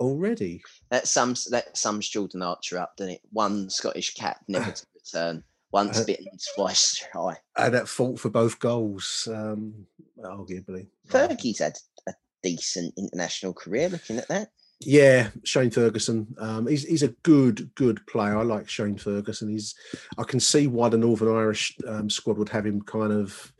already. That sums that sums Jordan Archer up, doesn't it? One Scottish cap, never to return. Once Uh, bitten, twice shy. And at fault for both goals, um, arguably. Fergie's had a decent international career. Looking at that, Yeah, Shane Ferguson. Um, he's he's a good good player. I like Shane Ferguson. He's I can see why the Northern Irish um, squad would have him kind of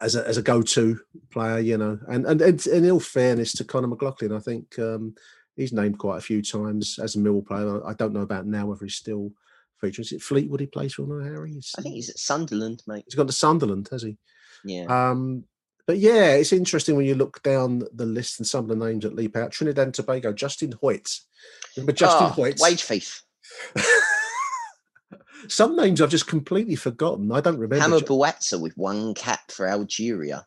as a as a go to player, you know. And and and in all fairness to Conor McLaughlin, I think um, he's named quite a few times as a Mill player. I don't know about now whether he's still featuring. Is it Fleetwood he plays for now, Harry? He's, I think he's at Sunderland, mate. he's gone to Sunderland, has he? Yeah, Um, but yeah, it's interesting when you look down the list and some of the names that leap out. Trinidad and Tobago, Justin Hoyte. Remember Justin Oh, Hoyte? wage thief. some names I've just completely forgotten. I don't remember. Hameur Bouazza with one cap for Algeria.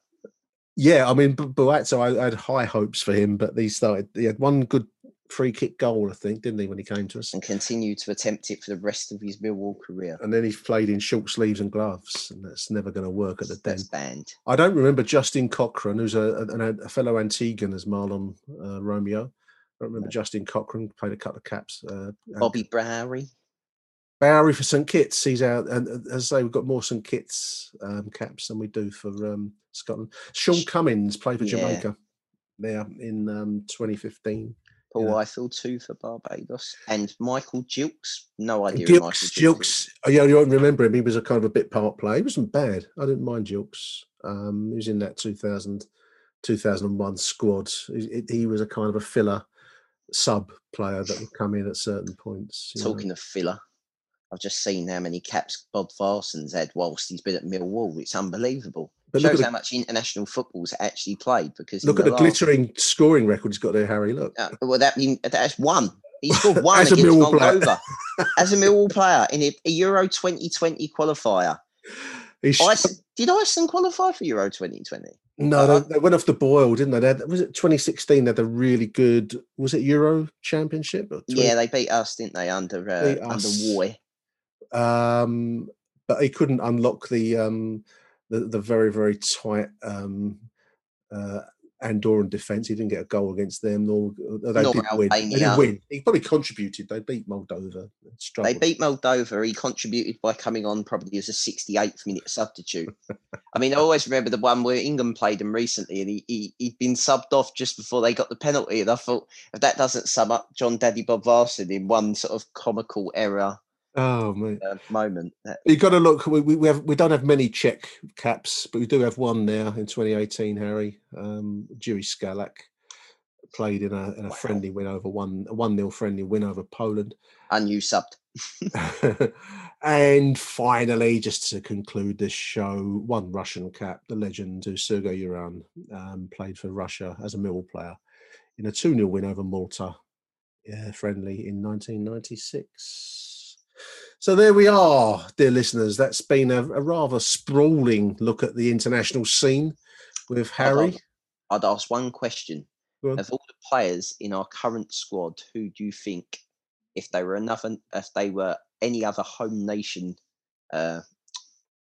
yeah, I mean, Bu- Bouazza, I, I had high hopes for him, but he started. He had one good free kick goal, I think, didn't he, when he came to us? and continue to attempt it for the rest of his Millwall career. And then he played in short sleeves and gloves, and that's never going to work at the den. Banned. I don't remember Justin Cochran, who's a, a, a fellow Antiguan as Mahlon uh, Romeo. I don't remember Justin Cochran played a couple of caps. Uh, Bobby Bowry. Bowry for St Kitts. He's out, and uh, as I say, we've got more St Kitts um, caps than we do for um, Scotland. Sean Cummings played for Yeah. Jamaica there in um, 2015. Paul Yeah. Ifill too for Barbados. And Michael Jilks. No idea who Michael Gilks, Jilks is. Gilks. Oh, yeah, you remember him. He was a kind of a bit part player. He wasn't bad. I didn't mind Gilks. Um, he was in that 2000, 2001 squad. He, he was a kind of a filler sub player that would come in at certain points. you know. Talking of filler, I've just seen how many caps Böðvarsson's had whilst he's been at Millwall. It's unbelievable. But Shows how the- much international football's actually played because Look at the last- glittering scoring record he's got there, Harry. Look. Uh, well, that mean that's one. He scored one As a against Millwall player. Moldova as a Millwall player in a, a Euro 2020 qualifier. Ice, did Iceland qualify for Euro 2020? no, uh, they, they went off the boil, didn't they? they had, was it 2016? They had a really good, was it Euro Championship? Or 20 Yeah, they beat us, didn't they? Under uh, under. Roy. um, but he couldn't unlock the um, the, the very very tight um, uh, Andorran defence. He didn't get a goal against them. Nor uh, they Nor did win. They did win. He probably contributed. They beat Moldova. They They beat Moldova. He contributed by coming on probably as a 68th minute substitute. I mean, I always remember the one where England played him recently and he, he, he'd been subbed off just before they got the penalty. And I thought, if that doesn't sum up Jón Daði Böðvarsson in one sort of comical error oh man. uh, moment, You got to look. We, we have we don't have many Czech caps, but we do have one now in 2018. Harry, um, Jiri Skalak played in a in a friendly win over one a one 0 friendly win over Poland. unused subbed. and finally, just to conclude this show, one Russian cap, the legend Sergei Yuran, um, played for Russia as a Millwall player in a 2 0 win over Malta, yeah, friendly in 1996. So there we are, dear listeners. That's been a, a rather sprawling look at the international scene with Harry. I'd ask one question. On. Of all the players in our current squad, who do you think, if they were another, if they were any other home nation uh,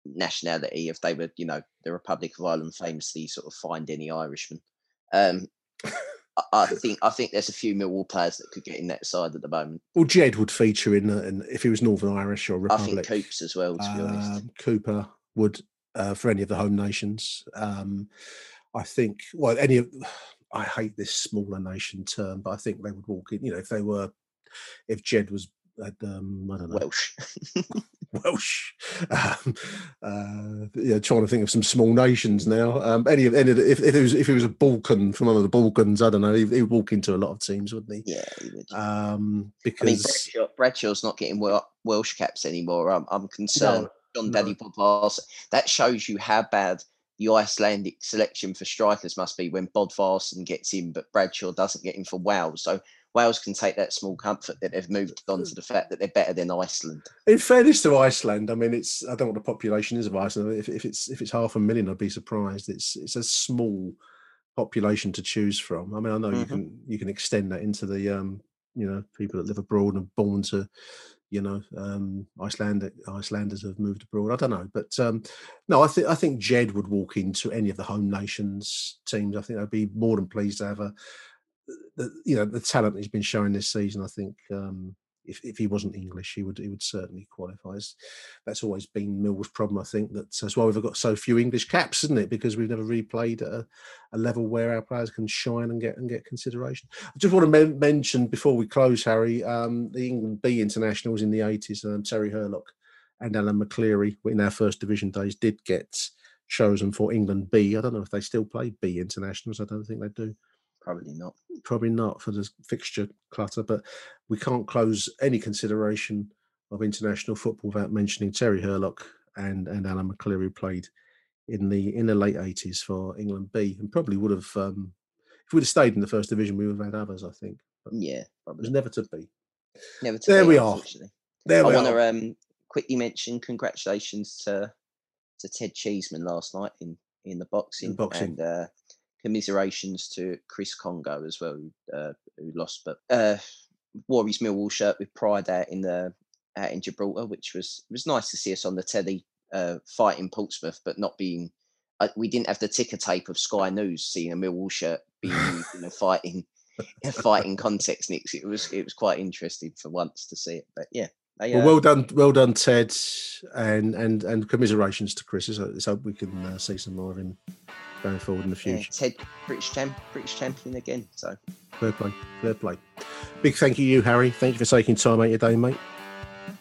nationality, if they were, you know, the Republic of Ireland famously sort of find any Irishman, um, I, think I think there's a few Millwall players that could get in that side at the moment. Well, Jed would feature in, uh, in if he was Northern Irish or Republic, I think Coops as well, to be honest. um, Cooper would uh, for any of the home nations. Um, I think, well, any of, I hate this smaller nation term, but I think they would walk in. You know, if they were, if Jed was, at, um, I don't know, Welsh. Welsh. Um, uh, yeah, trying to think of some small nations now. Um, any of any of the, if, if it was if it was a Balkan from one of the Balkans, I don't know. He, he'd walk into a lot of teams, wouldn't he? yeah, he would. Um, I mean, because Bradshaw, Bradshaw's not getting Welsh caps anymore. I'm, I'm concerned. John no. Daði Böðvarsson. That shows you how bad the Icelandic selection for strikers must be when Böðvarsson gets in, but Bradshaw doesn't get in for Wales. So Wales can take that small comfort that they've moved on to the fact that they're better than Iceland. In fairness to Iceland, I mean, it's I don't know what the population is of Iceland. If, if it's if it's half a million, I'd be surprised. It's it's a small population to choose from. I mean, I know you Mhm. can you can extend that into the um, you know people that live abroad and born to you know um, Icelandic Icelanders have moved abroad. I don't know, but um, no, I think I think Jed would walk into any of the home nations teams. I think I'd be more than pleased to have a the you know the talent he's been showing this season. I think um, if if he wasn't English, he would he would certainly qualify. That's always been Mill's problem. I think that that's why we've got so few English caps, isn't it? Because we've never really played at a, a level where our players can shine and get and get consideration. I just want to men- mention before we close, Harry, um, the England B internationals in the eighties, um, Terry Hurlock and Alan McLeary in our first division days did get chosen for England B. I don't know if they still play B internationals. I don't think they do Probably not. probably not for the fixture clutter, but we can't close any consideration of international football without mentioning Terry Hurlock and and Alan McLeary who played in the in the late eighties for England B, and probably would have um, if we'd have stayed in the first division, we would have had others. I think, but Yeah, it was never to be. Never to There be, we are. There I we want are. to um, quickly mention congratulations to to Ted Cheeseman last night in in the boxing, boxing. and uh, commiserations to Chris Kongo as well, who, uh, who lost, but uh, wore his Millwall shirt with pride out in the out in Gibraltar, which was was nice to see us on the telly uh, fighting Portsmouth, but not being. Uh, we didn't have the ticker tape of Sky News seeing a Millwall shirt being used in a fighting a fighting context. Nick, it was it was quite interesting for once to see it, but yeah. They, Well, well done, well done, Ted, and and and commiserations to Chris. Let's hope- let's hope we can uh, see some more of him going forward in the yeah, future. Ted British champ, British champion again. So Fair play, fair play. Big thank you, you Harry. Thank you for taking time out your day, mate.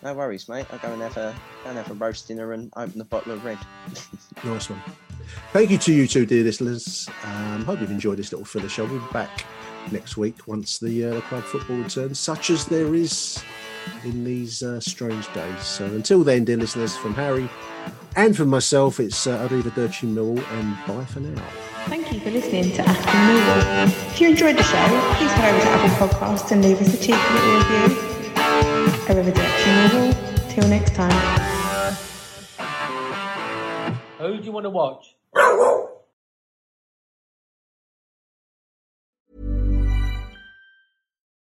no worries, mate. I'll go and have a go and have a roast dinner and open a bottle of red. Nice one. Thank you to you two, dear listeners. Um, hope you've enjoyed this little filler show. We'll be back next week once the, uh, the club football returns, such as there is in these uh, strange days. So until then, dear listeners, from Harry and from myself, it's uh, Arrivederci Mill and bye for now. Thank you for listening to Achtung Millwall. If you enjoyed the show, please head over to Apple Podcasts and leave us a cheeky little review. Arrivederci Millwall. Till next time. Who do you want to watch?